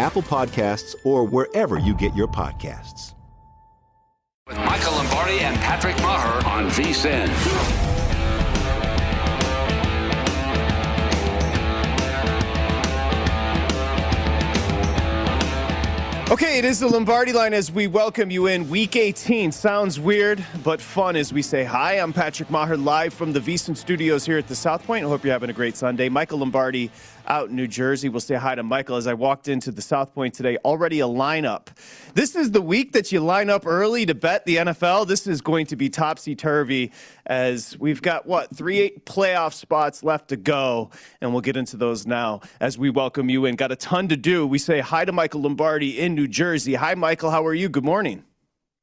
Apple Podcasts, or wherever you get your podcasts. With Michael Lombardi and Patrick Meagher on VSIN. Okay, it is the Lombardi line as we welcome you in week 18. Sounds weird, but fun as we say hi. I'm Patrick Meagher live from the VSIN studios here at the South Point. I hope you're having a great Sunday. Michael Lombardi out in New Jersey. We'll say hi to Michael as I walked into the South Point today. Already a lineup. This is the week that you line up early to bet the NFL. This is going to be topsy turvy as we've got, what, three eight playoff spots left to go. And we'll get into those now as we welcome you in. Got a ton to do. We say hi to Michael Lombardi in New Jersey. Hi, Michael. How are you? Good morning.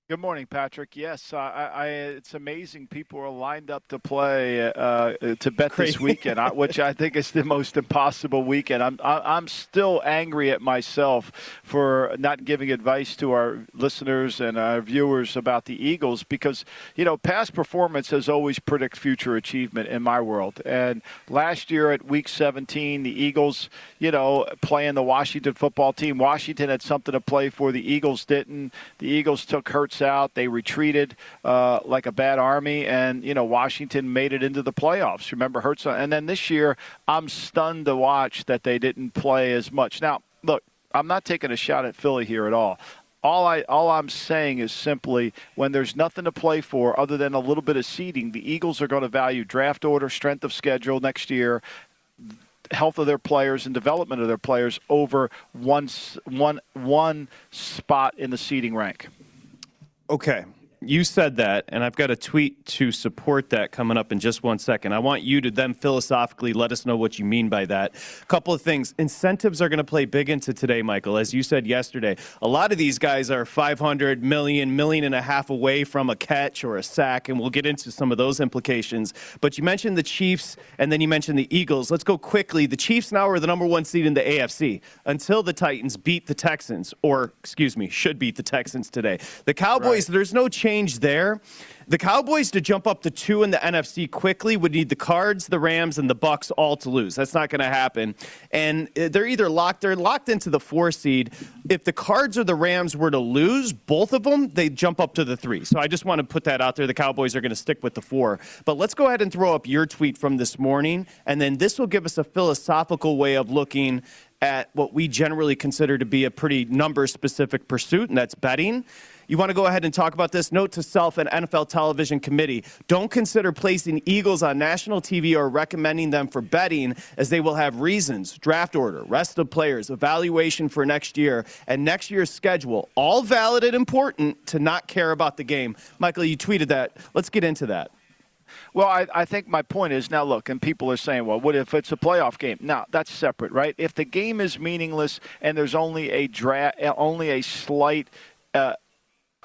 Good morning, Patrick. Yes, I, I, it's amazing people are lined up to play uh, to bet Crazy. this weekend, which I think is the most impossible weekend. I'm I'm still angry at myself for not giving advice to our listeners and our viewers about the Eagles because you know past performance has always predict future achievement in my world. And last year at Week 17, the Eagles, you know, playing the Washington football team. Washington had something to play for. The Eagles didn't. The Eagles took Hurts out. They retreated uh, like a bad army, and you know Washington made it into the playoffs. Remember Hurts, and then this year I'm stunned to watch that they didn't play as much. Now, look, I'm not taking a shot at Philly here at all. All I all I'm saying is simply when there's nothing to play for other than a little bit of seeding, the Eagles are going to value draft order, strength of schedule next year, health of their players and development of their players over one one one spot in the seeding rank. Okay. You said that, and I've got a tweet to support that coming up in just one second. I want you to then philosophically let us know what you mean by that. A couple of things. Incentives are going to play big into today, Michael. As you said yesterday, a lot of these guys are 500 million, million and a half away from a catch or a sack, and we'll get into some of those implications. But you mentioned the Chiefs, and then you mentioned the Eagles. Let's go quickly. The Chiefs now are the number one seed in the AFC until the Titans beat the Texans, or excuse me, should beat the Texans today. The Cowboys, right. there's no chance change there. The Cowboys to jump up to two in the NFC quickly would need the Cards, the Rams, and the Bucks all to lose. That's not going to happen. And uh, they're either locked, they're locked into the four seed. If the Cards or the Rams were to lose both of them, they jump up to the three. So I just want to put that out there. The Cowboys are going to stick with the four. But let's go ahead and throw up your tweet from this morning, and then this will give us a philosophical way of looking at what we generally consider to be a pretty number specific pursuit, and that's betting. You want to go ahead and talk about this? Note to self and NFL television committee don't consider placing Eagles on national TV or recommending them for betting, as they will have reasons, draft order, rest of players, evaluation for next year, and next year's schedule, all valid and important to not care about the game. Michael, you tweeted that. Let's get into that. Well, I, I, think my point is now look, and people are saying, well, what if it's a playoff game? Now that's separate, right? If the game is meaningless and there's only a draft, only a slight uh,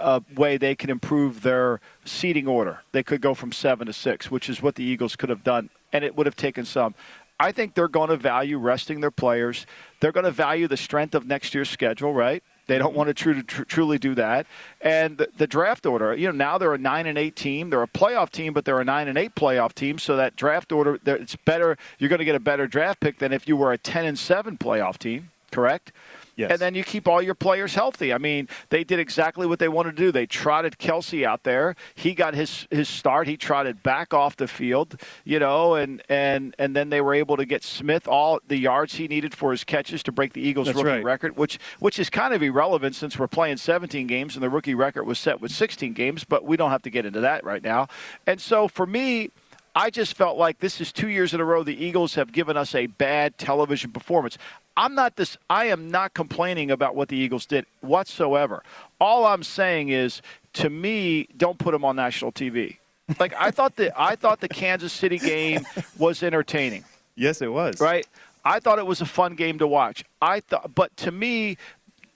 a way they can improve their seating order. They could go from seven to six, which is what the Eagles could have done, and it would have taken some. I think they're going to value resting their players. They're going to value the strength of next year's schedule, right? They don't want to tr- tr- truly do that. And the, the, draft order, you know, now they're a nine and eight team. They're a playoff team, but they're a nine and eight playoff team. So that draft order, it's better. You're going to get a better draft pick than if you were a ten and seven playoff team. Correct? Yes. And then you keep all your players healthy. I mean, they did exactly what they wanted to do. They trotted Kelce out there. He got his his start. He trotted back off the field, you know, and and and then they were able to get Smith all the yards he needed for his catches to break the Eagles That's rookie right. record, which which is kind of irrelevant since we're playing 17 games and the rookie record was set with 16 games, but we don't have to get into that right now. And so for me, I just felt like this is two years in a row the Eagles have given us a bad television performance. I'm not this. I am not complaining about what the Eagles did whatsoever. All I'm saying is, to me, don't put them on national TV. Like I thought the I thought the Kansas City game was entertaining Yes, it was. right? I thought it was a fun game to watch. I thought, but to me,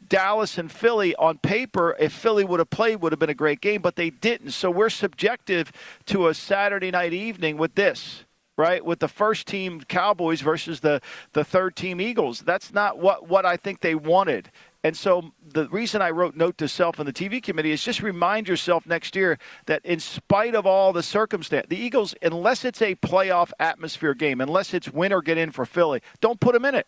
Dallas and Philly on paper, if Philly would have played, would have been a great game, but they didn't. So we're subjective to a Saturday night evening with this. Right with the first team Cowboys versus the the third team Eagles, that's not what what I think they wanted. And so the reason I wrote note to self in the TV committee is just remind yourself next year that in spite of all the circumstance, the Eagles, unless it's a playoff atmosphere game, unless it's win or get in for Philly, don't put them in it.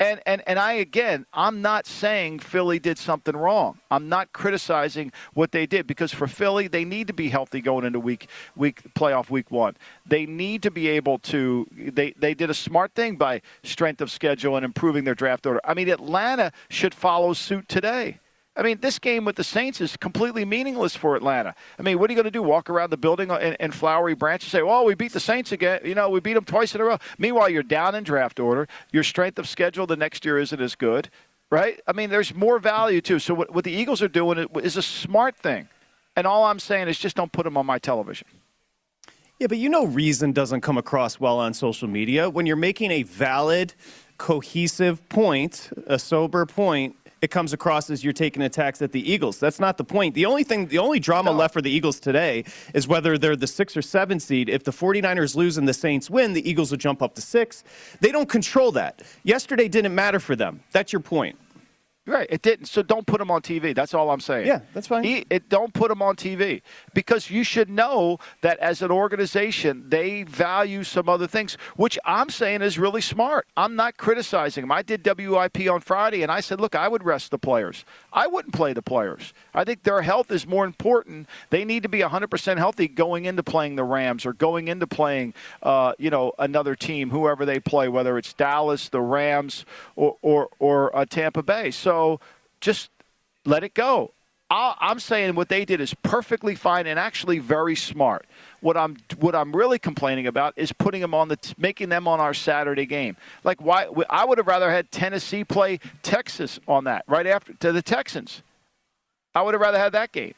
And, and and I again, I'm not saying Philly did something wrong. I'm not criticizing what they did because for Philly, they need to be healthy going into week week playoff week one. They need to be able to. They they did a smart thing by strength of schedule and improving their draft order. I mean, Atlanta should follow suit today. I mean, this game with the Saints is completely meaningless for Atlanta. I mean, what are you going to do? Walk around the building in, in flowery branch and say, "Oh, we beat the Saints again." You know, we beat them twice in a row. Meanwhile, you're down in draft order. Your strength of schedule the next year isn't as good, right? I mean, there's more value too. So what, what the Eagles are doing is a smart thing, and all I'm saying is just don't put them on my television. Yeah, but you know, reason doesn't come across well on social media. When you're making a valid, cohesive point, a sober point, it comes across as you're taking attacks at the Eagles. That's not the point. The only thing, the only drama left for the Eagles today is whether they're the six or seven seed. If the 49ers lose and the Saints win, the Eagles will jump up to six. They don't control that. Yesterday didn't matter for them. That's your point. Right, it didn't. So don't put them on TV. That's all I'm saying. Yeah, that's fine. E- it, don't put them on TV because you should know that as an organization, they value some other things, which I'm saying is really smart. I'm not criticizing them. I did WIP on Friday, and I said, look, I would rest the players. I wouldn't play the players. I think their health is more important. They need to be 100% healthy going into playing the Rams or going into playing, uh, you know, another team, whoever they play, whether it's Dallas, the Rams, or or, or uh, Tampa Bay. So just let it go. i I'm saying what they did is perfectly fine and actually very smart. What I'm what I'm really complaining about is putting them on the making them on our Saturday game. Like why I would have rather had Tennessee play Texas on that right after to the Texans. I would have rather had that game.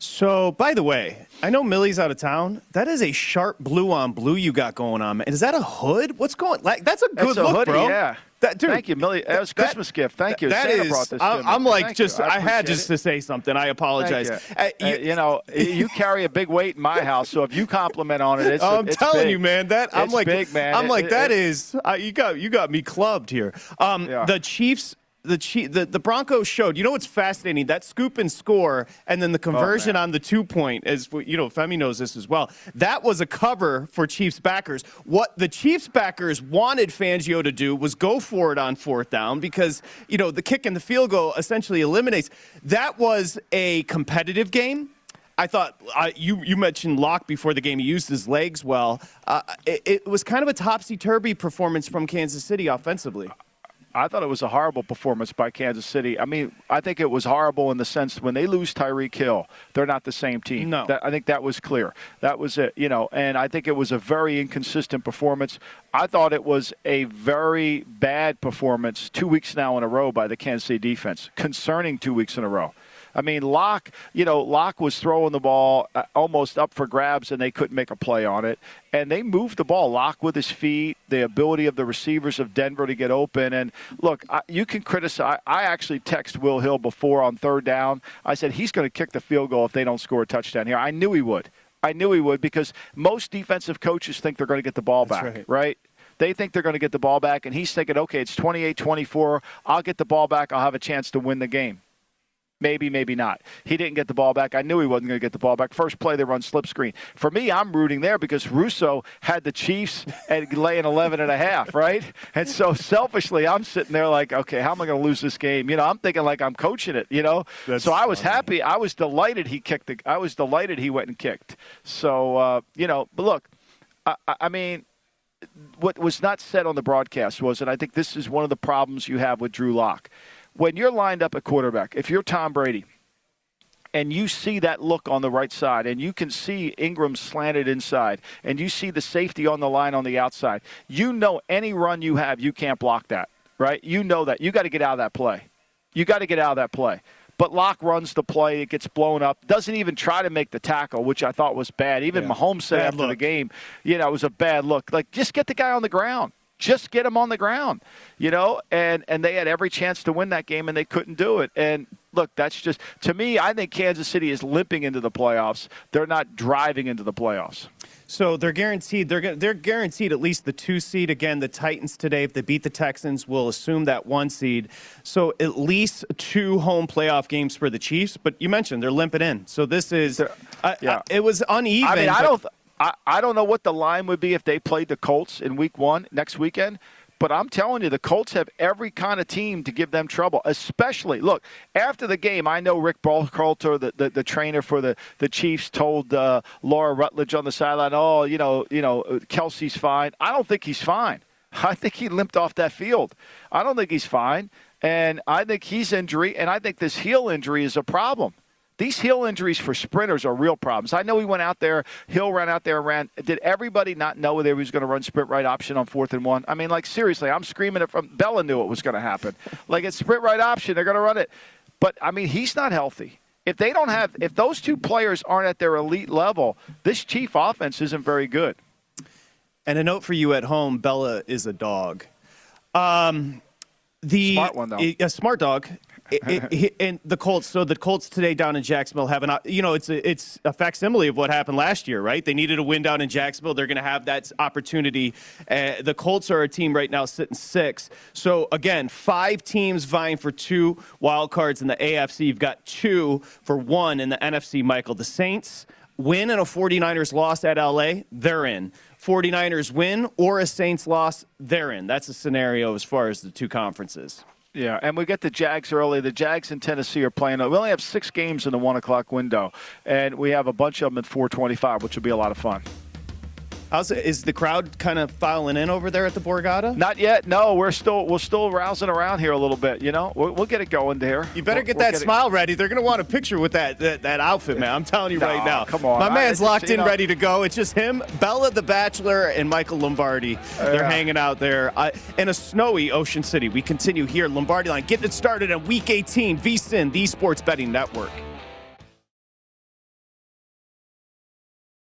So, by the way, I know Millie's out of town. That is a sharp blue on blue you got going on. man. Is that a hood? What's going? Like that's a good It's a look, hoodie, bro. yeah. That, dude, Thank you, Millie. That was a Christmas gift. Thank you. That Santa is- brought this I'm, to. I'm like Thank just. I I, had just it. to say something. I apologize. You. Uh, Uh, you know, you carry a big weight in my house, so if you compliment on it, it's. I'm it's telling big. you, man. That I'm It's like, big, man. I'm It- like, it- that is. Uh, you got you got me clubbed here. Um, Yeah. the Chiefs. The, Chief, the the Broncos showed. You know what's fascinating? That scoop and score, and then the conversion man. on the two point. As you know, Femi knows this as well. That was a cover for Chiefs backers. What the Chiefs backers wanted Fangio to do was go for it on fourth down because you know the kick and the field goal essentially eliminates. That was a competitive game. I thought uh, you you mentioned Lock before the game. He used his legs well. Uh, it, it was kind of a topsy turvy performance from Kansas City offensively. I thought it was a horrible performance by Kansas City. I mean, I think it was horrible in the sense when they lose Tyreek Hill, they're not the same team. No. That, I think that was clear. That was it, you know, and I think it was a very inconsistent performance. I thought it was a very bad performance two weeks now in a row by the Kansas City defense, concerning two weeks in a row. I mean, Lock, you know, Lock was throwing the ball uh, almost up for grabs, and they couldn't make a play on it. And they moved the ball. Lock with his feet, the ability of the receivers of Denver to get open. And look, I, you can criticize. I actually text Will Hill before on third down. I said he's going to kick the field goal if they don't score a touchdown here. I knew he would. I knew he would because most defensive coaches think they're going to get the ball That's back, right. right? They think they're going to get the ball back, and he's thinking, okay, it's 28 24. I'll get the ball back. I'll have a chance to win the game. Maybe, maybe not. He didn't get the ball back. I knew he wasn't going to get the ball back. First play, they run slip screen. For me, I'm rooting there because Russo had the Chiefs at laying 11 and a half, right? And so selfishly, I'm sitting there like, okay, how am I going to lose this game? You know, I'm thinking like I'm coaching it, you know? That's so I was funny. happy. I was delighted he kicked the, I was delighted he went and kicked. So, uh, you know, but look, I, I mean, what was not said on the broadcast was, and I think this is one of the problems you have with Drew Lock when you're lined up at quarterback, if you're Tom Brady and you see that look on the right side and you can see Ingram slanted inside and you see the safety on the line on the outside, you know any run you have, you can't block that, right? You know that. You got to get out of that play. You got to get out of that play. But Lock runs the play, it gets blown up, doesn't even try to make the tackle, which I thought was bad. Even yeah. Mahomes said bad after look. the game, you know, it was a bad look. Like, just get the guy on the ground just get them on the ground, you know. And and they had every chance to win that game, and they couldn't do it. And look, that's just to me. I think Kansas City is limping into the playoffs. They're not driving into the playoffs. So they're guaranteed. They're they're guaranteed at least the two seed. Again, the Titans today, if they beat the Texans, will assume that one seed. So at least two home playoff games for the Chiefs. But you mentioned they're limping in. So this is. Uh, yeah. it was uneven. I mean, I don't. I, I don't know what the line would be if they played the Colts in week one next weekend. But I'm telling you, the Colts have every kind of team to give them trouble. Especially, look, after the game, I know Rick Burkholder, the, the, the trainer for the, the Chiefs, told uh, Laura Rutledge on the sideline, "Oh, you know, you know, Kelce's fine." I don't think he's fine. I think he limped off that field. I don't think he's fine, and I think he's injury, and I think this heel injury is a problem. These heel injuries for sprinters are real problems. I know he went out there, Hill ran out there and ran. Did everybody not know whether he was going to run sprint right option on fourth and one? I mean, like, seriously, I'm screaming it from Bella knew it was going to happen. Like, it's sprint right option, they're going to run it. But, I mean, he's not healthy. If they don't have, if those two players aren't at their elite level, this Chief offense isn't very good. And a note for you at home Bella is a dog. Um, the smart one though. A smart dog it, and the Colts. So the Colts today down in Jacksonville have an, you know, it's a, it's a facsimile of what happened last year, right? They needed a win down in Jacksonville. They're going to have that opportunity. Uh, the Colts are a team right now sitting six. So again, five teams vying for two wild cards in the AFC. You've got two for one in the NFC. Michael, the Saints win and a 49ers loss at LA, they're in. 49ers win or a Saints loss, they're in. That's a scenario as far as the two conferences. Yeah, and we get the Jags early. The Jags in Tennessee are playing. We only have six games in the one o'clock window, and we have a bunch of them at 4:25, which will be a lot of fun. How's it, is the crowd kind of filing in over there at the Borgata? Not yet. No, we're still we're still rousing around here a little bit. You know, we'll, we'll get it going there. You better we'll, get that smile ready. They're going to want a picture with that, that, that outfit, man. I'm telling you no, right now. Come on, my man's locked in, ready to go. It's just him, Bella the Bachelor, and Michael Lombardi. They're yeah. hanging out there I, in a snowy Ocean City. We continue here, Lombardi Line, getting it started in Week 18. VSIN, the Sports Betting Network.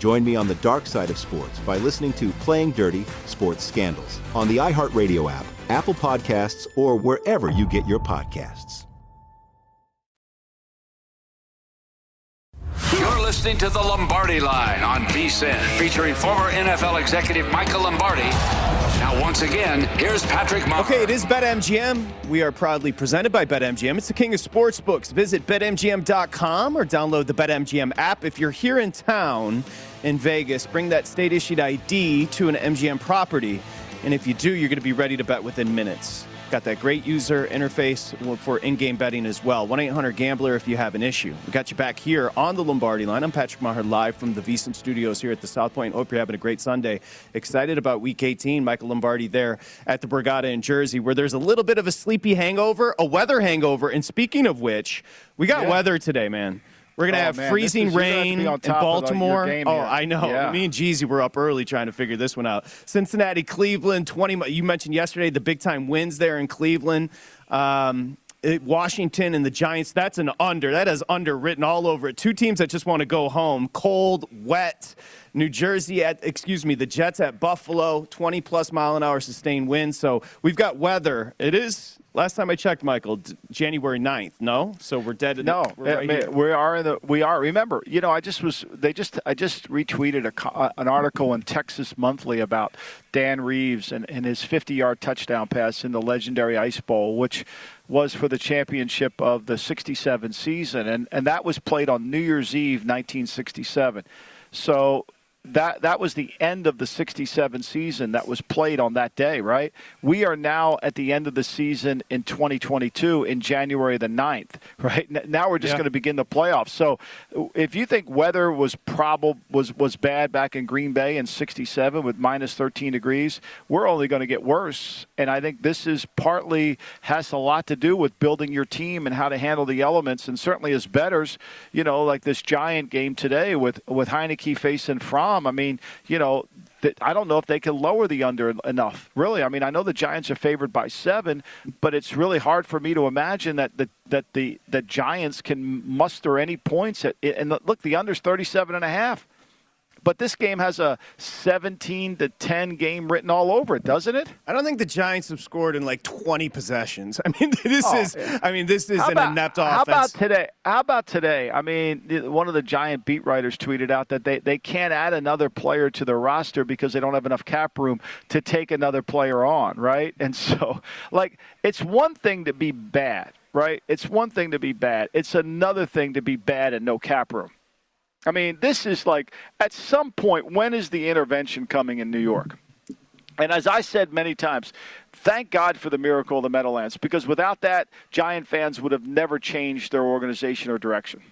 Join me on the dark side of sports by listening to Playing Dirty Sports Scandals on the iHeartRadio app, Apple Podcasts, or wherever you get your podcasts. You're listening to the Lombardi Line on VSIN, featuring former NFL executive Michael Lombardi. Once again, here's Patrick Meagher. Okay, it is BetMGM. We are proudly presented by BetMGM. It's the king of sports books. Visit BetMGM.com or download the BetMGM app. If you're here in town, in Vegas, bring that state issued ID to an MGM property. And if you do, you're going to be ready to bet within minutes. Got that great user interface for in game betting as well. 1 800 Gambler if you have an issue. We got you back here on the Lombardi line. I'm Patrick Meagher live from the VSiN studios here at the South Point. Hope you're having a great Sunday. Excited about week 18. Michael Lombardi there at the Borgata in Jersey, where there's a little bit of a sleepy hangover, a weather hangover. And speaking of which, we got yeah. weather today, man. We're gonna oh, have man, freezing is, rain in Baltimore. oh, here. I know. Yeah. Me and Jeezy were up early trying to figure this one out. Cincinnati, Cleveland, twenty. You mentioned yesterday the big time wins there in Cleveland. Um, Washington and the Giants, that's an under. That has under written all over it. Two teams that just want to go home. Cold, wet. New Jersey at, excuse me, the Jets at Buffalo, 20 plus mile an hour sustained wind. So we've got weather. It is Last time I checked, Michael, January 9th. No, so we're dead. No, we're eh, right I mean, we are in the. We are. Remember, you know, I just was. They just. I just retweeted a, an article in Texas Monthly about Dan Reeves and, and his 50-yard touchdown pass in the legendary Ice Bowl, which was for the championship of the 67 season, and and that was played on New Year's Eve, 1967. So that that was the end of the 67 season that was played on that day, right? We are now at the end of the season in 2022 in January the 9th, right? Now we're just yeah. going to begin the playoffs. So if you think weather was probable was was bad back in Green Bay in 67 with minus 13 degrees, we're only going to get worse. And I think this is partly has a lot to do with building your team and how to handle the elements and certainly as betters, you know, like this giant game today with with Heinicke facing Fromm I mean, you know, that I don't know if they can lower the under enough. Really, I mean, I know the Giants are favored by seven, but it's really hard for me to imagine that the that the the Giants can muster any points. At, and look, the under's 37 and a half. But this game has a 17 to 10 game written all over it, doesn't it? I don't think the Giants have scored in like 20 possessions. I mean, this oh, is I mean, this is an inept offense. How about today? How about today? I mean, one of the Giant beat writers tweeted out that they, they can't add another player to their roster because they don't have enough cap room to take another player on, right? And so, like, it's one thing to be bad, right? It's one thing to be bad. It's another thing to be bad and no cap room. I mean, this is like at some point, when is the intervention coming in New York? And as I said many times, thank God for the miracle of the Meadowlands, because without that, Giant fans would have never changed their organization or direction.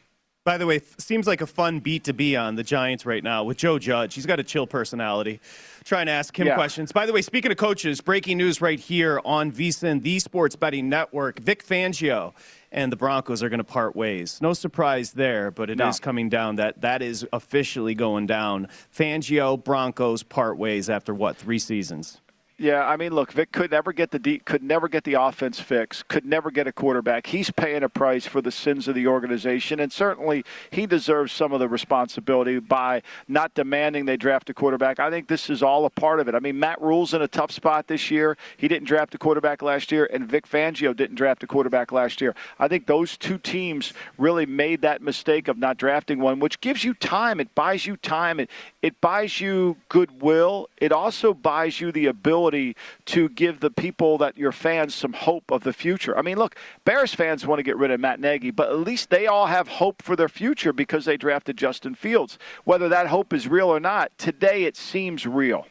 By the way, seems like a fun beat to be on the Giants right now with Joe Judge. He's got a chill personality. Trying to ask him yeah. questions. By the way, speaking of coaches, breaking news right here on VSiN, the Sports Betting Network. Vic Fangio and the Broncos are going to part ways. No surprise there, but it no. is coming down. That that is officially going down. Fangio Broncos part ways after what three seasons? Yeah, I mean, look, Vic could never get the de- could never get the offense fixed, could never get a quarterback. He's paying a price for the sins of the organization, and certainly he deserves some of the responsibility by not demanding they draft a quarterback. I think this is all a part of it. I mean, Matt Rhule's in a tough spot this year. He didn't draft a quarterback last year, and Vic Fangio didn't draft a quarterback last year. I think those two teams really made that mistake of not drafting one, which gives you time. It buys you time. It it buys you goodwill. It also buys you the ability ability to give the people that your fans some hope of the future. I mean, look, Bears fans want to get rid of Matt Nagy, but at least they all have hope for their future because they drafted Justin Fields. Whether that hope is real or not, today it seems real.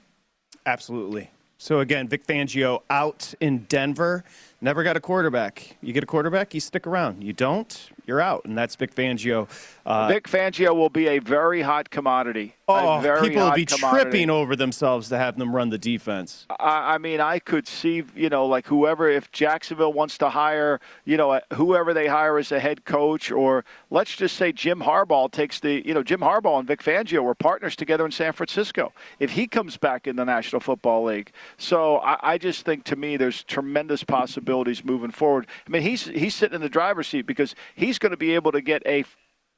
Absolutely. So again, Vic Fangio out in Denver. Never got a quarterback. You get a quarterback, you stick around. You don't, you're out, and that's Vic Fangio. Uh, Vic Fangio will be a very hot commodity. Oh, people will be commodity. tripping over themselves to have them run the defense. I, I, mean, I could see, you know, like whoever, if Jacksonville wants to hire, you know, whoever they hire as a head coach, or let's just say Jim Harbaugh takes the, you know, Jim Harbaugh and Vic Fangio were partners together in San Francisco. If he comes back in the National Football League, so I, I just think to me there's tremendous possibilities moving forward. I mean, he's he's sitting in the driver's seat because he's he's going to be able to get a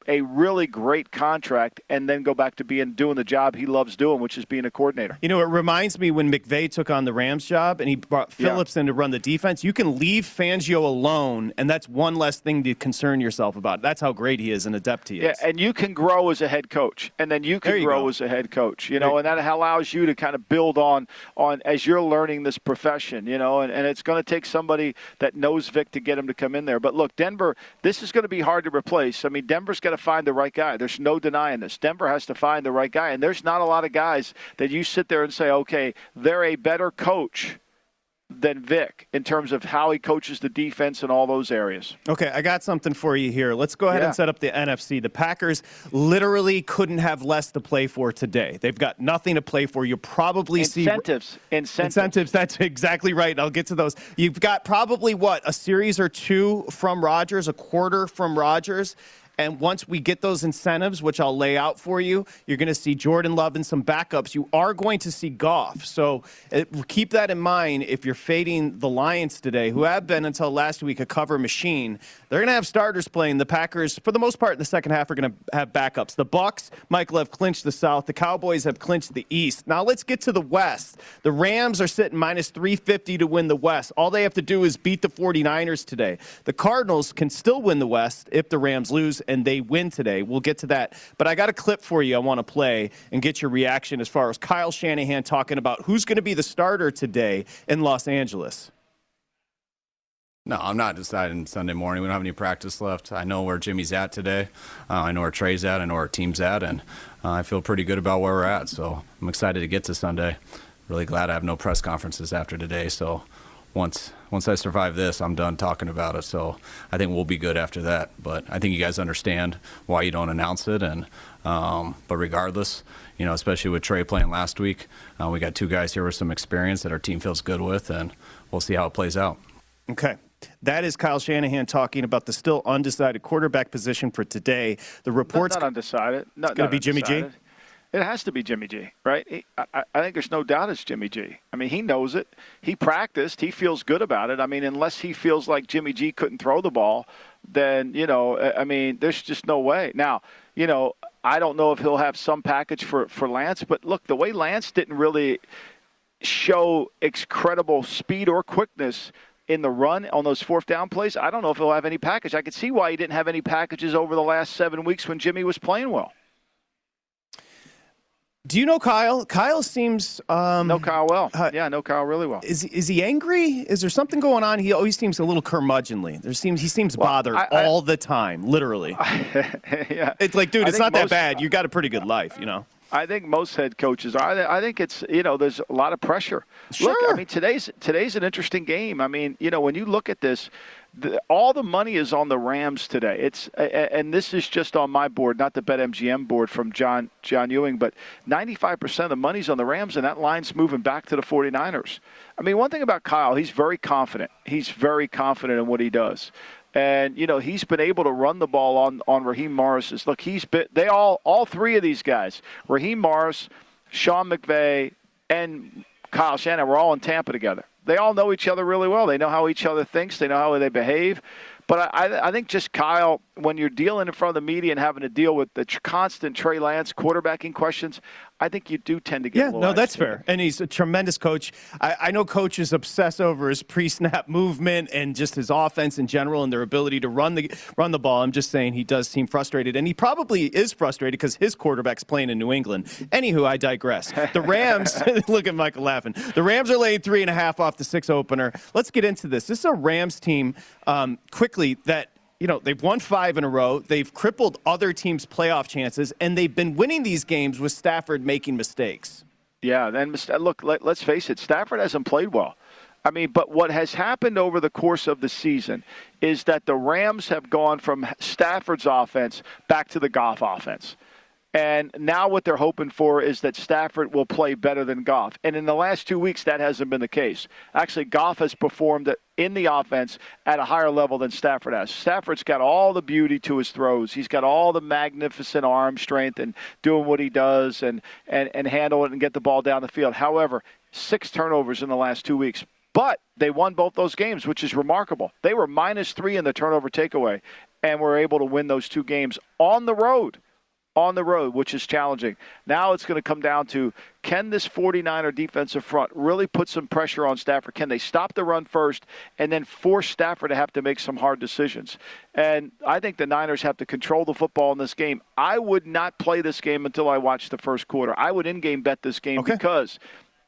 a really great contract and then go back to being doing the job he loves doing, which is being a coordinator. You know, it reminds me when McVay took on the Rams job and he brought Phillips yeah. in to run the defense. You can leave Fangio alone, and that's one less thing to concern yourself about. That's how great he is and adept he is. Yeah, and you can grow as a head coach, and then you can you grow go. as a head coach. You know, and that allows you to kind of build on on as you're learning this profession. You know, and, and it's going to take somebody that knows Vic to get him to come in there. But look, Denver, this is going to be hard to replace. I mean, Denver's got to find the right guy. There's no denying this. Denver has to find the right guy, and there's not a lot of guys that you sit there and say, okay, they're a better coach than Vic in terms of how he coaches the defense and all those areas. Okay, I got something for you here. Let's go ahead yeah. and set up the NFC. The Packers literally couldn't have less to play for today. They've got nothing to play for. You probably incentives. see incentives. Incentives. Incentives. That's exactly right. I'll get to those. You've got probably what a series or two from Rodgers, a quarter from Rodgers, and once we get those incentives, which I'll lay out for you, you're going to see Jordan Love and some backups. You are going to see Goff. So it, keep that in mind if you're fading the Lions today, who have been until last week a cover machine. They're going to have starters playing. The Packers, for the most part, in the second half, are going to have backups. The Bucks, Michael, have clinched the South. The Cowboys have clinched the East. Now let's get to the West. The Rams are sitting minus 350 to win the West. All they have to do is beat the 49ers today. The Cardinals can still win the West if the Rams lose and they win today. We'll get to that. But I got a clip for you I want to play and get your reaction as far as Kyle Shanahan talking about who's going to be the starter today in Los Angeles. No, I'm not deciding Sunday morning. We don't have any practice left. I know where Jimmy's at today. Uh, I know where Trey's at. I know where our team's at, and uh, I feel pretty good about where we're at. So I'm excited to get to Sunday. Really glad I have no press conferences after today. So once once I survive this, I'm done talking about it. So I think we'll be good after that. But I think you guys understand why you don't announce it. And um, but regardless, you know, especially with Trey playing last week, uh, we got two guys here with some experience that our team feels good with, and we'll see how it plays out. Okay. That is Kyle Shanahan talking about the still undecided quarterback position for today. The reports not, not undecided. Not, it's going to be Jimmy G. It has to be Jimmy G, right? He, I, I, think there's no doubt it's Jimmy G. I mean, he knows it. He practiced. He feels good about it. I mean, unless he feels like Jimmy G couldn't throw the ball, then you know, I mean, there's just no way. Now, you know, I don't know if he'll have some package for for Lance, but look, the way Lance didn't really show incredible speed or quickness in the run on those fourth down plays, I don't know if he'll have any package. I could see why he didn't have any packages over the last seven weeks when Jimmy was playing well. Do you know Kyle? Kyle seems um, know Kyle well. Uh, yeah, I know Kyle really well. Is is he angry? Is there something going on? He always seems a little curmudgeonly. There seems he seems well, bothered I, I, all the time, literally. I, yeah, it's like, dude, it's not most, that bad. You got a pretty good life, you know. I think most head coaches are. I think it's you know there's a lot of pressure. Sure. Look, I mean today's today's an interesting game. I mean you know when you look at this, the, all the money is on the Rams today. It's and this is just on my board, not the BetMGM board from John John Ewing, but 95% of the money's on the Rams, and that line's moving back to the 49ers. I mean, one thing about Kyle, he's very confident. He's very confident in what he does. And you know he's been able to run the ball on on Raheem Morris's. Look, he's been they all all three of these guys, Raheem Morris, Sean McVay, and Kyle Shanahan were all in Tampa together they all know each other really well. They know how each other thinks. They know how they behave. But I, I think just Kyle, when you're dealing in front of the media and having to deal with the constant Trey Lance quarterbacking questions, I think you do tend to get. Yeah, no, that's fair. And he's a tremendous coach. I, I, know coaches obsess over his pre-snap movement and just his offense in general and their ability to run the run the ball. I'm just saying he does seem frustrated, and he probably is frustrated because his quarterback's playing in New England. Anywho, I digress. The Rams. look at Michael laughing. The Rams are laying three and a half off the six opener. Let's get into this. This is a Rams team um, quickly that you know, they've won five in a row. They've crippled other teams' playoff chances, and they've been winning these games with Stafford making mistakes. Yeah, then uh, look, let, us face it, Stafford hasn't played well. I mean, but what has happened over the course of the season is that the Rams have gone from Stafford's offense back to the Goff offense. And now what they're hoping for is that Stafford will play better than Goff. And in the last two weeks, that hasn't been the case. Actually, Goff has performed in the offense at a higher level than Stafford has. Stafford's got all the beauty to his throws. He's got all the magnificent arm strength and doing what he does and, and, and handle it and get the ball down the field. However, six turnovers in the last two weeks. But they won both those games, which is remarkable. They were minus three in the turnover takeaway and were able to win those two games on the road on the road, which is challenging. Now it's going to come down to can this 49er defensive front really put some pressure on Stafford? Can they stop the run first and then force Stafford to have to make some hard decisions? And I think the Niners have to control the football in this game. I would not play this game until I watch the first quarter. I would in game bet this game okay. because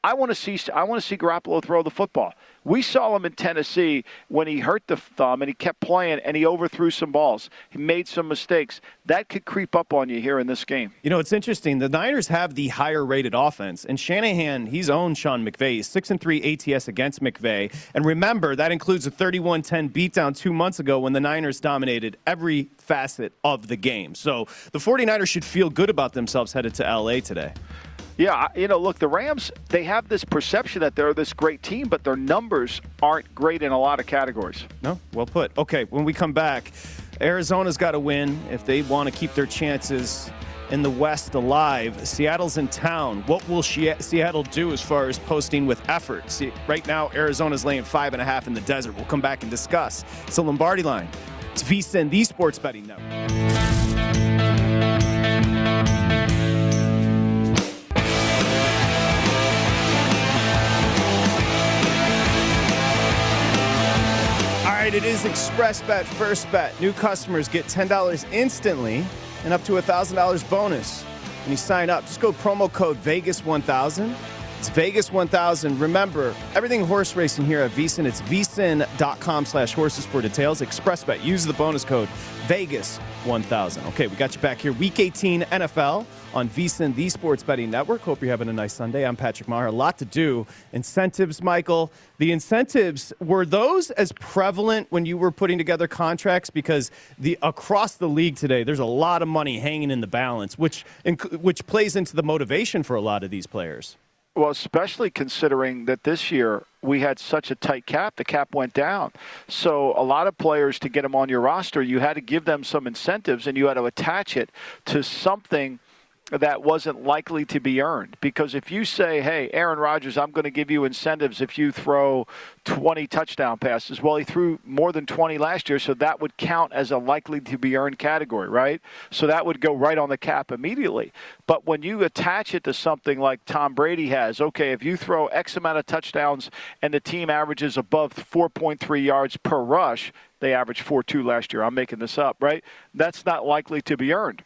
I want to see I want to see Garoppolo throw the football. We saw him in Tennessee when he hurt the thumb and he kept playing and he overthrew some balls. He made some mistakes. That could creep up on you here in this game. You know, it's interesting. The Niners have the higher rated offense, and Shanahan, he's owned Sean McVay. 6 and 3 ATS against McVay. And remember, that includes a 31 10 beatdown two months ago when the Niners dominated every facet of the game. So the 49ers should feel good about themselves headed to LA today. Yeah, you know, look, the Rams, they have this perception that they're this great team, but their numbers aren't great in a lot of categories. No, well put. Okay, when we come back, Arizona's got to win if they want to keep their chances in the West alive. Seattle's in town. What will Seattle do as far as posting with effort? See, right now, Arizona's laying five and a half in the desert. We'll come back and discuss. It's a Lombardi line. It's VSIN, the Sports Betting Network. Right, it is Express Bet First Bet. New customers get $10 instantly and up to $1,000 bonus when you sign up. Just go promo code Vegas1000. It's Vegas1000. Remember, everything horse racing here at VSIN, it's vsin.com slash horses for details. Express Bet. Use the bonus code Vegas1000. Okay, we got you back here. Week 18 NFL on VSIN, the Sports Betting Network. Hope you're having a nice Sunday. I'm Patrick Meagher. A lot to do. Incentives, Michael. The incentives were those as prevalent when you were putting together contracts because the across the league today, there's a lot of money hanging in the balance, which which plays into the motivation for a lot of these players. Well, especially considering that this year we had such a tight cap, the cap went down. So a lot of players to get them on your roster, you had to give them some incentives and you had to attach it to something – that wasn't likely to be earned. Because if you say, hey, Aaron Rodgers, I'm going to give you incentives if you throw 20 touchdown passes, well, he threw more than 20 last year, so that would count as a likely to be earned category, right? So that would go right on the cap immediately. But when you attach it to something like Tom Brady has, okay, if you throw X amount of touchdowns and the team averages above 4.3 yards per rush, they averaged 4.2 last year. I'm making this up, right? That's not likely to be earned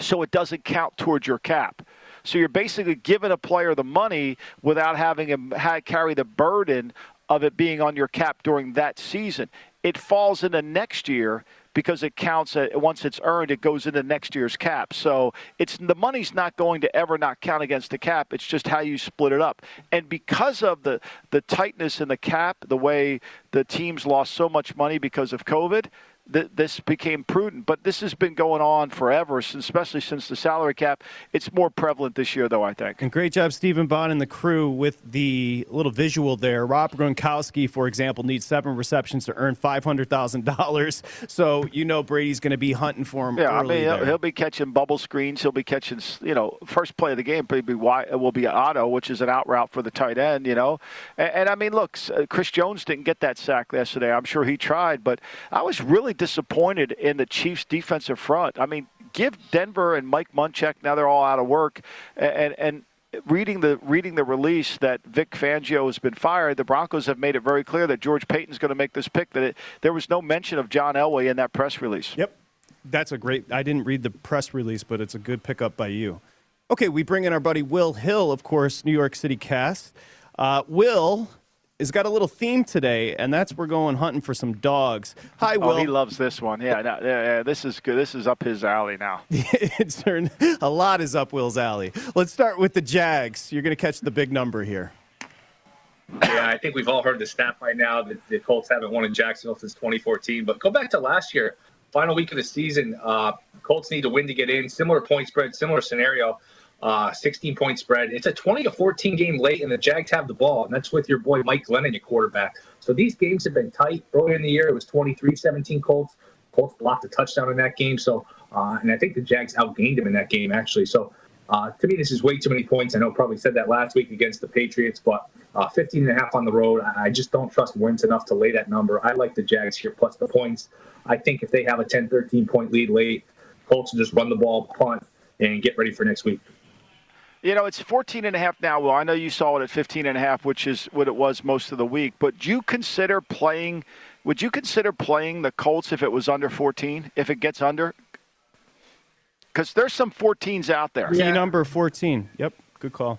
so it doesn't count towards your cap. So you're basically giving a player the money without having him carry the burden of it being on your cap during that season. It falls into next year because it counts uh, once it's earned it goes into next year's cap so it's the money's not going to ever not count against the cap it's just how you split it up and because of the the tightness in the cap the way the teams lost so much money because of covid th- this became prudent. But this has been going on forever, since, especially since the salary cap. It's more prevalent this year, though, I think. And great job, Stephen Bond and the crew with the little visual there. Rob Gronkowski, for example, needs seven receptions to earn $500,000. So you know Brady's going to be hunting for him. Yeah, I mean, he'll, he'll, be catching bubble screens. He'll be catching, you know, first play of the game probably will be auto, which is an out route for the tight end, you know. And, and I mean, look, uh, Chris Jones didn't get that sack yesterday. I'm sure he tried, but I was really disappointed in the Chiefs' defensive front. I mean, give Denver and Mike Munchak now they're all out of work, and and reading the reading the release that Vic Fangio has been fired, the Broncos have made it very clear that George Paton's going to make this pick. That it, there was no mention of John Elway in that press release. Yep, that's a great. I didn't read the press release, but it's a good pickup by you. Okay, we bring in our buddy Will Hill, of course, New York City cast. Uh, Will has got a little theme today, and that's we're going hunting for some dogs. Hi, Will. Oh, he loves this one. Yeah, no, yeah, yeah, this is good. This is up his alley now. it's turned a lot is up Will's alley. Let's start with the Jags. You're going to catch the big number here. Yeah, I think we've all heard the stat by now that the Colts haven't won in Jacksonville since 2014. But go back to last year, final week of the season. Uh, Colts need to win to get in. Similar point spread, similar scenario uh, 16 point spread. It's a 20 to 14 game late, and the Jags have the ball, and that's with your boy Mike Glennon, your quarterback. So these games have been tight. Earlier in the year, it was 23 17 Colts. Colts blocked a touchdown in that game. So, uh, and I think the Jags outgained him in that game, actually. So, uh, to me, this is way too many points. I know probably said that last week against the Patriots, but uh, 15 and a half on the road. I just don't trust Wentz enough to lay that number. I like the Jags here plus the points. I think if they have a 10, 13 point lead late, Colts will just run the ball, punt, and get ready for next week. You know, it's 14 and a half now. Well, I know you saw it at 15 and a half, which is what it was most of the week. But do you consider playing? Would you consider playing the Colts if it was under 14? If it gets under? Because there's some 14s out there. Key number 14. Yep, good call.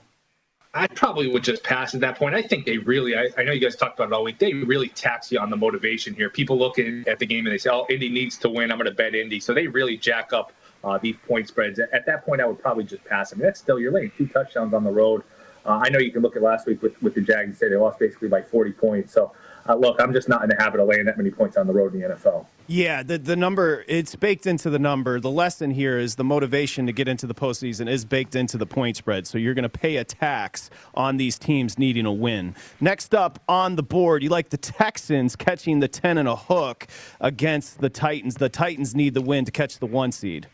I probably would just pass at that point. I think they really, I, I, know you guys talked about it all week. They really tax you on the motivation here. People look at the game and they say, oh, Indy needs to win. I'm going to bet Indy. So they really jack up uh, these point spreads. At that point, I would probably just pass. Mean, that's still your lane. Two touchdowns on the road. Uh, I know you can look at last week with, with the Jags and say they lost basically by 40 points. So, uh, look, I'm just not in the habit of laying that many points on the road in the NFL. Yeah, the the number it's baked into the number. The lesson here is the motivation to get into the postseason is baked into the point spread. So you're going to pay a tax on these teams needing a win. Next up on the board, you like the Texans catching the ten and a hook against the Titans. The Titans need the win to catch the one seed.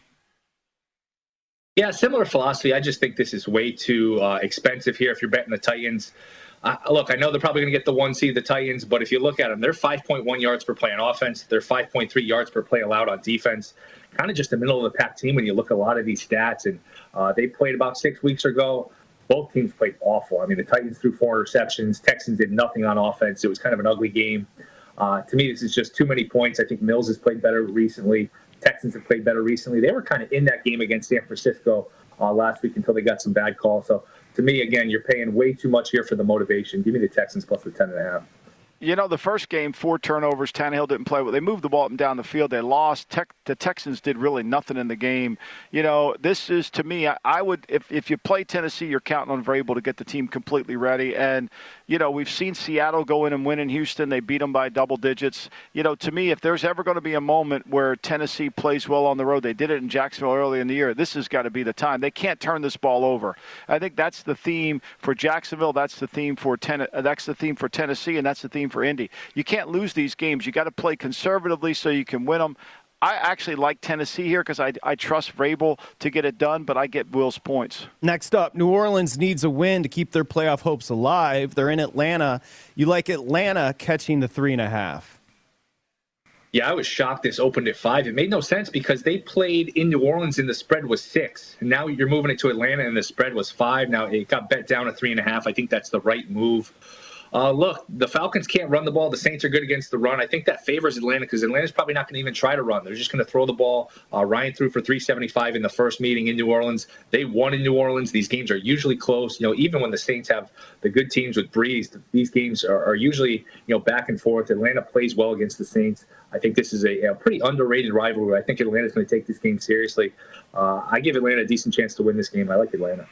Yeah, similar philosophy. I just think this is way too uh, expensive here if you're betting the Titans. Uh, look, I know they're probably going to get the one seed, the Titans, but if you look at them, they're 5.1 yards per play on offense. They're 5.3 yards per play allowed on defense. Kind of just the middle of the pack team when you look at a lot of these stats. And uh, they played about six weeks ago. Both teams played awful. I mean, the Titans threw four interceptions. Texans did nothing on offense. It was kind of an ugly game. Uh, to me, this is just too many points. I think Mills has played better recently. Texans have played better recently. They were kind of in that game against San Francisco uh, last week until they got some bad calls. So to me, again, you're paying way too much here for the motivation. Give me the Texans plus the ten and a half. You know, the first game, four turnovers. Tannehill didn't play well. They moved the ball up and down the field. They lost. Tech, the Texans did really nothing in the game. You know, this is to me. I, I, would if if you play Tennessee, you're counting on Vrabel to get the team completely ready. And you know, we've seen Seattle go in and win in Houston. They beat them by double digits. You know, to me, if there's ever going to be a moment where Tennessee plays well on the road, they did it in Jacksonville early in the year. This has got to be the time. They can't turn this ball over. I think that's the theme for Jacksonville. That's the theme for ten. Uh, that's the theme for Tennessee, and that's the theme for Indy. You can't lose these games. You got to play conservatively so you can win them. I actually like Tennessee here because I, I trust Vrabel to get it done, but I get Will's points. Next up, New Orleans needs a win to keep their playoff hopes alive. They're in Atlanta. You like Atlanta catching the three and a half. Yeah, I was shocked this opened at five. It made no sense because they played in New Orleans and the spread was six. Now you're moving it to Atlanta and the spread was five. Now it got bet down to three and a half. I think that's the right move. Uh, look, the Falcons can't run the ball. The Saints are good against the run. I think that favors Atlanta because Atlanta's probably not going to even try to run. They're just going to throw the ball. Uh, Ryan threw for 375 in the first meeting in New Orleans. They won in New Orleans. These games are usually close. You know, even when the Saints have the good teams with Brees, these games are, are usually you know back and forth. Atlanta plays well against the Saints. I think this is a, a pretty underrated rivalry. I think Atlanta's going to take this game seriously. Uh, I give Atlanta a decent chance to win this game. I like Atlanta.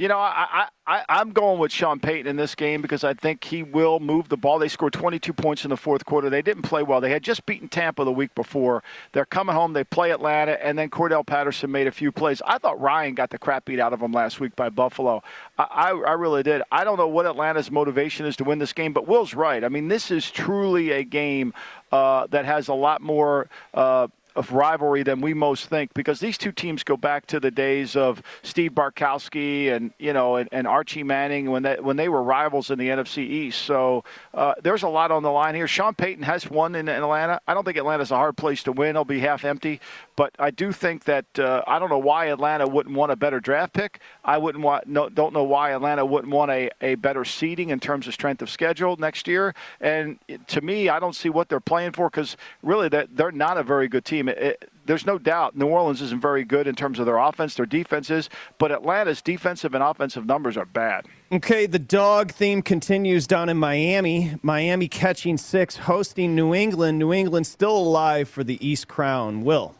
You know, I, I, I'm going with Sean Payton in this game because I think he will move the ball. They scored 22 points in the fourth quarter. They didn't play well. They had just beaten Tampa the week before. They're coming home. They play Atlanta, and then Cordell Patterson made a few plays. I thought Ryan got the crap beat out of him last week by Buffalo. I, I, I really did. I don't know what Atlanta's motivation is to win this game, but Will's right. I mean, this is truly a game uh, that has a lot more. Uh, of rivalry than we most think because these two teams go back to the days of Steve Bartkowski and you know and, and Archie Manning when they when they were rivals in the NFC East. So uh, there's a lot on the line here. Sean Payton has won in Atlanta. I don't think Atlanta's a hard place to win. It'll be half empty, but I do think that uh, I don't know why Atlanta wouldn't want a better draft pick. I wouldn't want no, don't know why Atlanta wouldn't want a, a better seeding in terms of strength of schedule next year. And to me, I don't see what they're playing for because really that they're not a very good team. It, it, there's no doubt New Orleans isn't very good in terms of their offense, their defense is, but Atlanta's defensive and offensive numbers are bad. Okay, the dog theme continues down in Miami. Miami catching six, hosting New England. New England still alive for the East Crown. Will.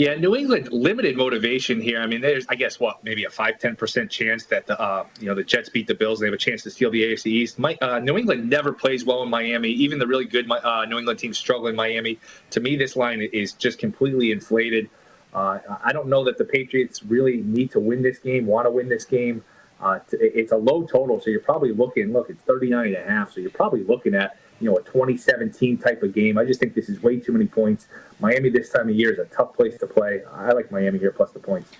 Yeah, New England limited motivation here. I mean, there's, I guess, what maybe a five, ten percent chance that the, uh, you know, the Jets beat the Bills and they have a chance to steal the AFC East. My, uh, New England never plays well in Miami. Even the really good uh, New England teams struggle in Miami. To me, this line is just completely inflated. Uh, I don't know that the Patriots really need to win this game, want to win this game. Uh, it's a low total, so you're probably looking. Look, it's 39 and a half, so you're probably looking at you know a 2017 type of game. I just think this is way too many points. Miami this time of year is a tough place to play. I like Miami here plus the points.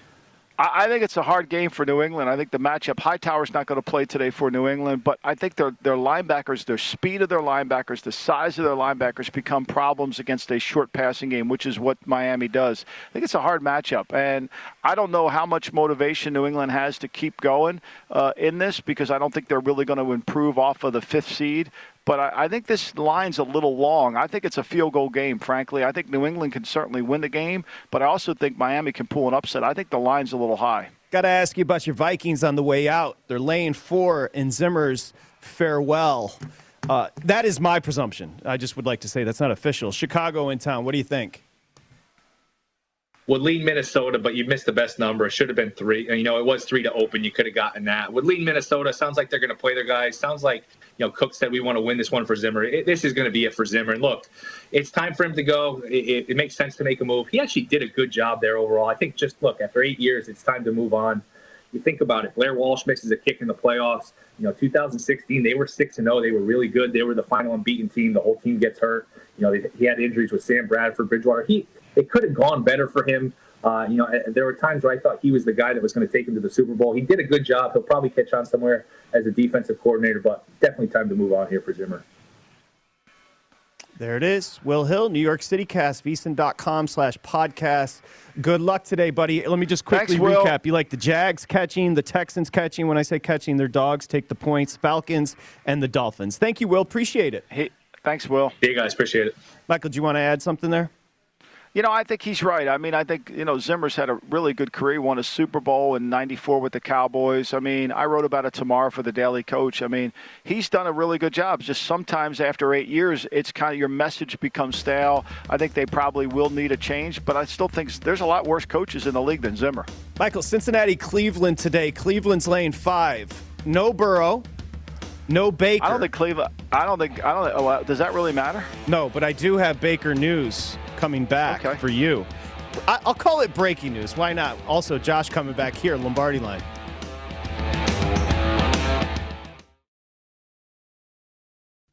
I think it's a hard game for New England. I think the matchup, Hightower's not going to play today for New England, but I think their their linebackers, their speed of their linebackers, the size of their linebackers become problems against a short passing game, which is what Miami does. I think it's a hard matchup, and I don't know how much motivation New England has to keep going uh, in this because I don't think they're really going to improve off of the fifth seed. But I, I, think this line's a little long. I think it's a field goal game, frankly. I think New England can certainly win the game, but I also think Miami can pull an upset. I think the line's a little high. got to ask you about your Vikings on the way out. They're laying four in Zimmer's farewell. Uh, that is my presumption. I just would like to say that's not official. Chicago in town. What do you think? Would lean Minnesota, but you missed the best number. It should have been three. You know, it was three to open. You could have gotten that. Would lean Minnesota. Sounds like they're going to play their guys. Sounds like you know Cook said we want to win this one for Zimmer. It, this is going to be it for Zimmer. And look, it's time for him to go. It, it, makes sense to make a move. He actually did a good job there overall. I think just look after eight years, it's time to move on. You think about it. Blair Walsh misses a kick in the playoffs. You know, 2016 they were six and zero. They were really good. They were the final unbeaten team. The whole team gets hurt. You know, they, he had injuries with Sam Bradford, Bridgewater. He it could have gone better for him. Uh, you know, there were times where I thought he was the guy that was going to take him to the Super Bowl. He did a good job. He'll probably catch on somewhere as a defensive coordinator, but definitely time to move on here for Zimmer. There it is. Will Hill, New York City Cast, VSiN.com slash podcast. Good luck today, buddy. Let me just quickly Thanks, recap. You like the Jags catching, the Texans catching. When I say catching, their dogs take the points, Falcons, and the Dolphins. Thank you, Will. Appreciate it. Hey, thanks, Will. Hey, guys. Appreciate it. Michael, do you want to add something there? You know, I think he's right. I mean, I think, you know, Zimmer's had a really good career. Won a Super Bowl in 94 with the Cowboys. I mean, I wrote about it tomorrow for the Daily Coach. I mean, he's done a really good job. Just sometimes after eight years, it's kind of your message becomes stale. I think they probably will need a change, but I still think there's a lot worse coaches in the league than Zimmer. Michael, Cincinnati, Cleveland today. Cleveland's laying five. No Burrow. No Baker. I don't think Cleveland. I don't think. I don't. Oh, does that really matter? No, but I do have Baker news coming back okay. for you. I, will call it breaking news. Why not? Also, Josh coming back here, Lombardi line.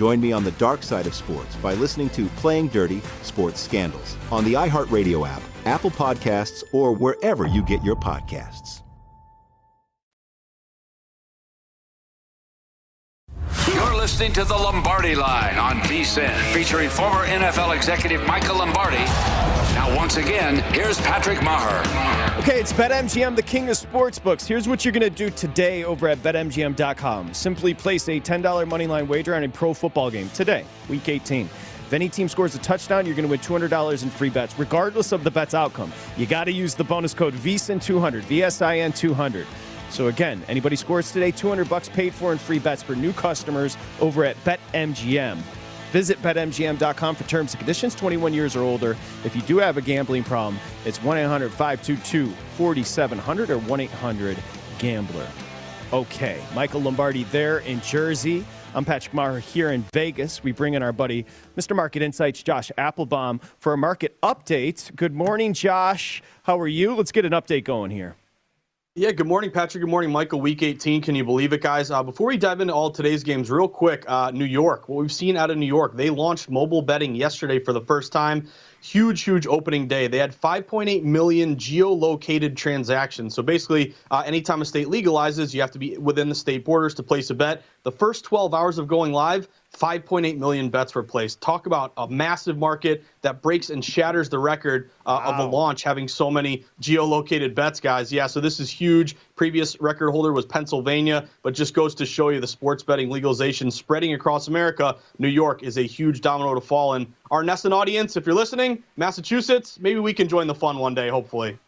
Join me on the dark side of sports by listening to Playing Dirty Sports Scandals on the iHeartRadio app, Apple Podcasts, or wherever you get your podcasts. You're listening to the Lombardi Line on VSiN, featuring former NFL executive Michael Lombardi. Now, once again, here's Patrick Meagher. Okay, it's BetMGM, the king of sportsbooks. Here's what you're going to do today over at BetMGM.com. Simply place a $10 moneyline wager on a pro football game today, Week 18. If any team scores a touchdown, you're going to win $200 in free bets, regardless of the bet's outcome. You got to use the bonus code VSIN200, VSIN200. So again, anybody scores today, 200 bucks paid for in free bets for new customers over at BetMGM. Visit BetMGM.com for terms and conditions. 21 years or older. If you do have a gambling problem, it's 1 800 522 4700 or 1 800 Gambler. Okay, Michael Lombardi there in Jersey. I'm Patrick Meagher here in Vegas. We bring in our buddy, Mr. Market Insights, Josh Appelbaum, for a market update. Good morning, Josh. How are you? Let's get an update going here. Yeah, good morning, Patrick. Good morning, Michael. Week 18. Can you believe it, guys? Uh, before we dive into all today's games, real quick, uh, New York. What we've seen out of New York, they launched mobile betting yesterday for the first time. Huge, huge opening day. They had 5.8 million geolocated transactions. So basically, uh, anytime a state legalizes, you have to be within the state borders to place a bet. The first 12 hours of going live, 5.8 million bets were placed. Talk about a massive market that breaks and shatters the record uh, wow. of a launch having so many geolocated bets, guys. Yeah, so this is huge. Previous record holder was Pennsylvania, but just goes to show you the sports betting legalization spreading across America. New York is a huge domino to fall in. Our NESN audience, if you're listening, Massachusetts, maybe we can join the fun one day, hopefully.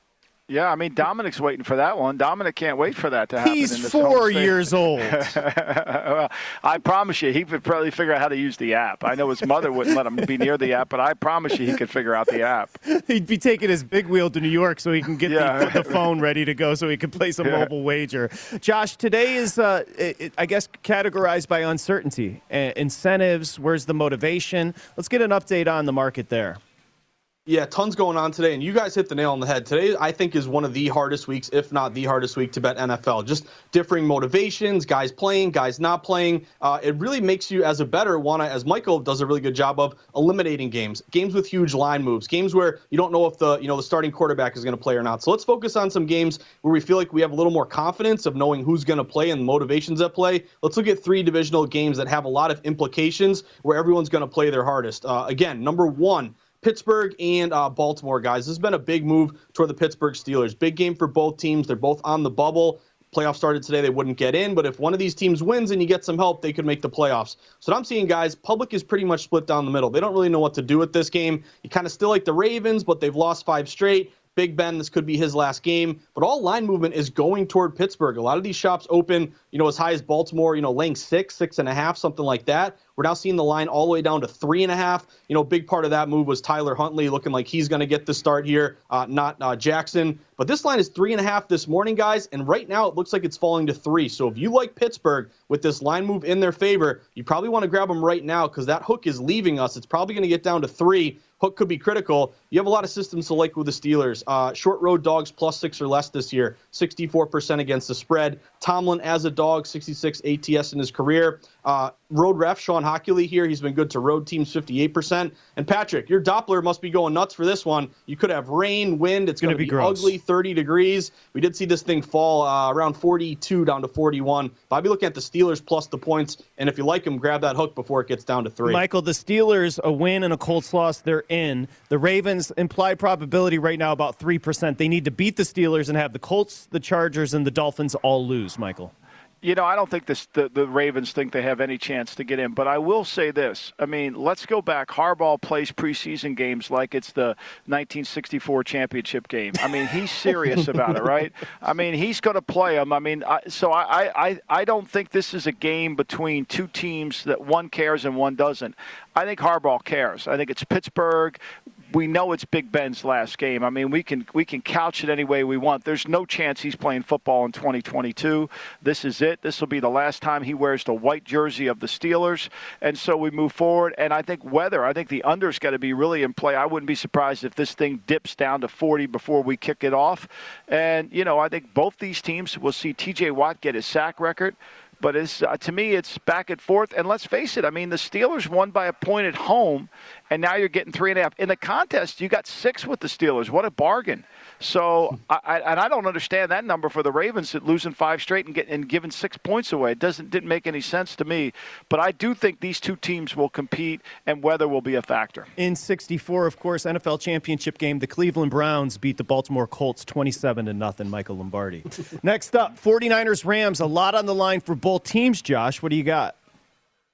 Yeah, I mean Dominic's waiting for that one. Dominic can't wait for that to happen. He's four years old. well, I promise you, he could probably figure out how to use the app. I know his mother wouldn't let him be near the app, but I promise you, he could figure out the app. He'd be taking his big wheel to New York so he can get yeah. the, the, phone ready to go, so he can place a yeah. mobile wager. Josh, today is, uh, it, I guess, categorized by uncertainty, uh, incentives. Where's the motivation? Let's get an update on the market there. Yeah, tons going on today, and you guys hit the nail on the head. Today, I think, is one of the hardest weeks, if not the hardest week, to bet NFL. Just differing motivations, guys playing, guys not playing. Uh, it really makes you, as a better, want to, as Michael does a really good job of, eliminating games, games with huge line moves, games where you don't know if the you know the starting quarterback is going to play or not. So let's focus on some games where we feel like we have a little more confidence of knowing who's going to play and motivations at play. Let's look at three divisional games that have a lot of implications where everyone's going to play their hardest. Uh, again, number one. Pittsburgh and uh, Baltimore, guys. This has been a big move toward the Pittsburgh Steelers. Big game for both teams. They're both on the bubble. Playoff started today, they wouldn't get in, but if one of these teams wins and you get some help, they could make the playoffs. So what I'm seeing, guys, public is pretty much split down the middle. They don't really know what to do with this game. You kind of still like the Ravens, but they've lost five straight. Big Ben, this could be his last game. But all line movement is going toward Pittsburgh. A lot of these shops open, you know, as high as Baltimore, you know, laying six, six and a half, something like that. We're now seeing the line all the way down to three and a half. You know, big part of that move was Tyler Huntley looking like he's going to get the start here, uh, not uh, Jackson. But this line is three and a half this morning, guys, and right now it looks like it's falling to three. So if you like Pittsburgh with this line move in their favor, you probably want to grab them right now because that hook is leaving us. It's probably going to get down to three. Hook could be critical. You have a lot of systems to like with the Steelers. Uh, short road dogs plus six or less this year, 64% against the spread. Tomlin as a dog, 66 ATS in his career. Uh, road ref Shawn Hochuli here. He's been good to road teams 58%. And Patrick, your Doppler must be going nuts for this one. You could have rain, wind. It's going to be, be ugly, 30 degrees. We did see this thing fall uh, around 42 down to 41. But I'd be looking at the Steelers plus the points. And if you like them, grab that hook before it gets down to three. Michael, the Steelers, a win and a Colts loss, they're in. The Ravens, implied probability right now about 3%. They need to beat the Steelers and have the Colts, the Chargers, and the Dolphins all lose, Michael. You know, I don't think this, the, the Ravens think they have any chance to get in, but I will say this. I mean, let's go back. Harbaugh plays preseason games like it's the 1964 championship game. I mean, he's serious about it, right? I mean, he's going to play them. I mean, I, so I, I, I don't think this is a game between two teams that one cares and one doesn't. I think Harbaugh cares. I think it's Pittsburgh we know it's Big Ben's last game. I mean, we can we can couch it any way we want. There's no chance he's playing football in 2022. This is it. This will be the last time he wears the white jersey of the Steelers, and so we move forward. And I think weather. I think the under's got to be really in play. I wouldn't be surprised if this thing dips down to 40 before we kick it off. And you know, I think both these teams will see T.J. Watt get his sack record. But uh, to me, it's back and forth. And let's face it, I mean, the Steelers won by a point at home, and now you're getting three and a half. In the contest, you got six with the Steelers. What a bargain. So, I, and I don't understand that number for the Ravens at losing five straight and, get, and giving six points away. It doesn't didn't make any sense to me. But I do think these two teams will compete, and weather will be a factor. In '64, of course, NFL championship game, the Cleveland Browns beat the Baltimore Colts 27 to nothing. Michael Lombardi. Next up, 49ers Rams. A lot on the line for both teams. Josh, what do you got?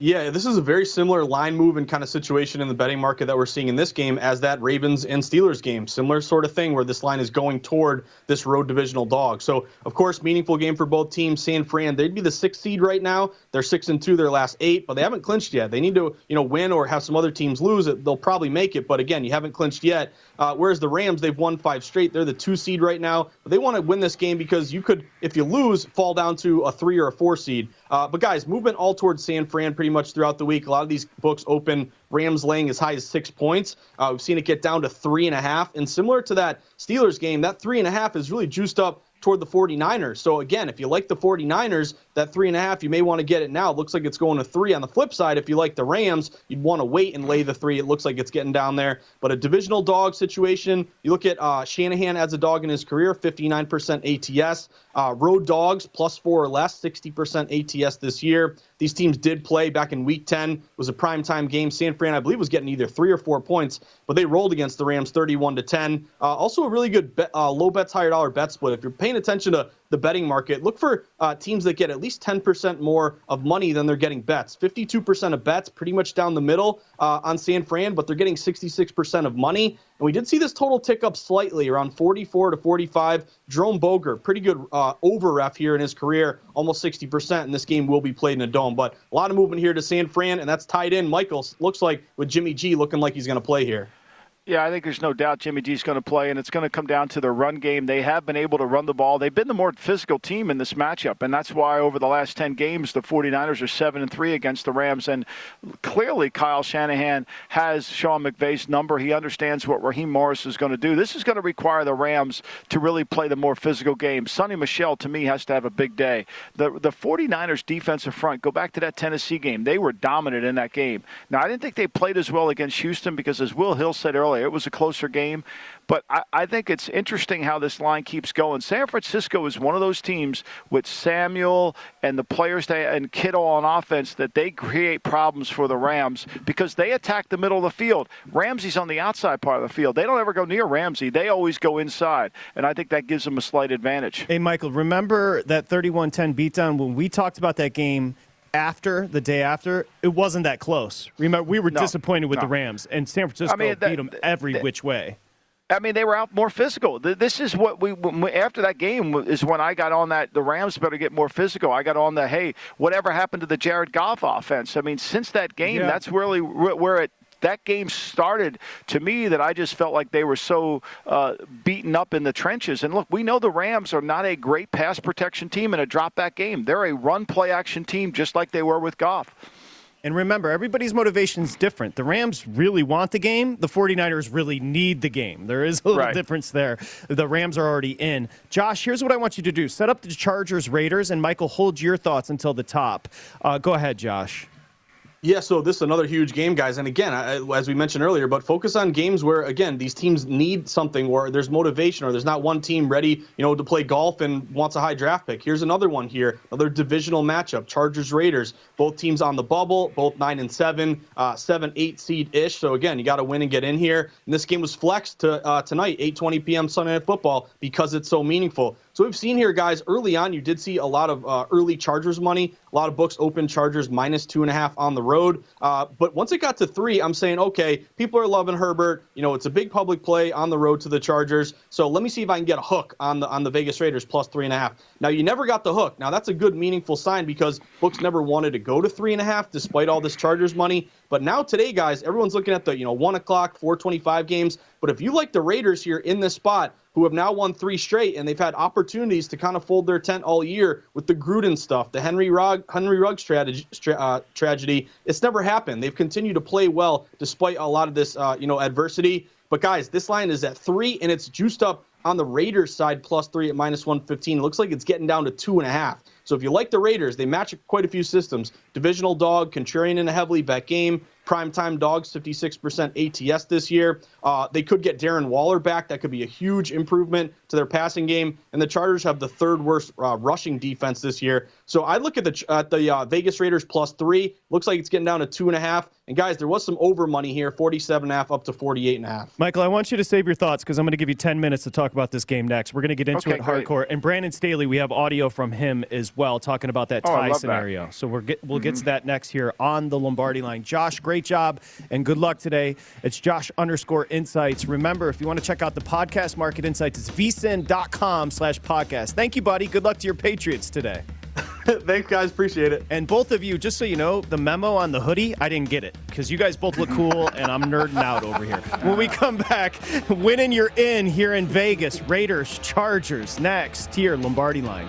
Yeah, this is a very similar line move and kind of situation in the betting market that we're seeing in this game as that Ravens and Steelers game. Similar sort of thing where this line is going toward this road divisional dog. So, of course, meaningful game for both teams. San Fran, they'd be the sixth seed right now. They're six and two, their last eight, but they haven't clinched yet. They need to, you know, win or have some other teams lose. It. They'll probably make it, but again, you haven't clinched yet. Uh, whereas the Rams, they've won five straight. They're the two seed right now, but they want to win this game because you could, if you lose, fall down to a three or a four seed. Uh, but guys, movement all towards San Fran pretty much throughout the week. A lot of these books open Rams laying as high as six points. Uh, we've seen it get down to three and a half. And similar to that Steelers game, that three and a half is really juiced up toward the 49ers. So again, if you like the 49ers, that three and a half, you may want to get it now. It looks like it's going to three. On the flip side, if you like the Rams, you'd want to wait and lay the three. It looks like it's getting down there. But a divisional dog situation, you look at uh, Shanahan as a dog in his career, 59% ATS. Uh, road dogs, plus four or less, 60% ATS this year. These teams did play back in week 10. It was a primetime game. San Fran, I believe, was getting either three or four points, but they rolled against the Rams 31 to 10. Uh, also, a really good bet, uh, low bets, higher dollar bet split. If you're paying attention to the betting market, look for uh, teams that get at least 10% more of money than they're getting bets. 52% of bets, pretty much down the middle uh, on San Fran, but they're getting 66% of money. And we did see this total tick up slightly, around 44 to 45. Jerome Boger, pretty good uh, Uh, over ref here in his career, almost 60%. And this game will be played in a dome. But a lot of movement here to San Fran, and that's tied in. Michael looks like with Jimmy G looking like he's going to play here. Yeah, I think there's no doubt Jimmy G's going to play, and it's going to come down to the run game. They have been able to run the ball. They've been the more physical team in this matchup, and that's why over the last 10 games, the 49ers are 7 and 3 against the Rams. And clearly, Kyle Shanahan has Sean McVay's number. He understands what Raheem Morris is going to do. This is going to require the Rams to really play the more physical game. Sony Michel, to me, has to have a big day. The, the 49ers defensive front, go back to that Tennessee game. They were dominant in that game. Now, I didn't think they played as well against Houston because, as Will Hill said earlier, it was a closer game. But I, I, think it's interesting how this line keeps going. San Francisco is one of those teams with Samuel and the players they, and Kittle on offense that they create problems for the Rams because they attack the middle of the field. Ramsey's on the outside part of the field. They don't ever go near Ramsey. They always go inside, and I think that gives them a slight advantage. Hey, Michael, remember that 31-10 beatdown when we talked about that game after the day after, it wasn't that close. Remember, we were no, disappointed with no. the Rams, and San Francisco I mean, that, beat them every that, which way. I mean, they were out more physical. This is what we after that game is when I got on that. The Rams better get more physical. I got on the hey, whatever happened to the Jared Goff offense? I mean, since that game, yeah. that's really where it that game started to me that I just felt like they were so uh, beaten up in the trenches. And look, we know the Rams are not a great pass protection team in a drop back game. They're a run play action team, just like they were with Goff. And remember, everybody's motivation is different. The Rams really want the game. The 49ers really need the game. There is a little right. difference there. The Rams are already in. Josh, here's what I want you to do set up the Chargers Raiders, and Michael, hold your thoughts until the top. Uh, go ahead, Josh. Yeah, so this is another huge game, guys. And again, as we mentioned earlier, but focus on games where, again, these teams need something, or there's motivation, or there's not one team ready, you know, to play golf and wants a high draft pick. Here's another one here, another divisional matchup: Chargers Raiders. Both teams on the bubble, both nine and seven, uh, seven eight seed ish. So again, you got to win and get in here. And this game was flexed to uh, tonight, 8:20 p.m. Sunday Night Football, because it's so meaningful. So we've seen here, guys, early on, you did see a lot of uh, early Chargers money. A lot of books open Chargers minus two and a half on the road. Uh, but once it got to three, I'm saying, okay, people are loving Herbert. You know, it's a big public play on the road to the Chargers. So let me see if I can get a hook on the on the Vegas Raiders plus three and a half. Now you never got the hook. Now that's a good, meaningful sign because books never wanted to go to three and a half despite all this Chargers money. But now today, guys, everyone's looking at the you know one o'clock, 425 games. But if you like the Raiders here in this spot, who have now won three straight, and they've had opportunities to kind of fold their tent all year with the Gruden stuff, the Henry Rugg Henry Ruggs strategy, uh, tragedy. It's never happened. They've continued to play well despite a lot of this, uh, you know, adversity. But guys, this line is at three, and it's juiced up on the Raiders side plus three at minus 115. It looks like it's getting down to two and a half. So if you like the Raiders, they match quite a few systems. Divisional dog, contrarian in a heavily bet game. Primetime dogs, 56% ATS this year. Uh, they could get Darren Waller back. That could be a huge improvement to their passing game. And the Chargers have the third worst uh, rushing defense this year. So I look at the at the uh, Vegas Raiders plus three. Looks like it's getting down to two and a half. And guys, there was some over money here, 47 and a half up to 48 and a half. Michael, I want you to save your thoughts because I'm going to give you 10 minutes to talk about this game next. We're going to get into okay, it hardcore. And Brandon Staley, we have audio from him as well, talking about that tie oh, scenario. That. So we're get, we'll mm-hmm. get to that next here on the Lombardi line. Josh, great job and good luck today. It's Josh underscore insights. Remember, if you want to check out the podcast market insights, it's vsin.com slash podcast. Thank you, buddy. Good luck to your Patriots today. Thanks, guys. Appreciate it. And both of you, just so you know, the memo on the hoodie, I didn't get it because you guys both look cool and I'm nerding out over here. When we come back, winning you're in here in Vegas, Raiders, Chargers, next here, Lombardi line.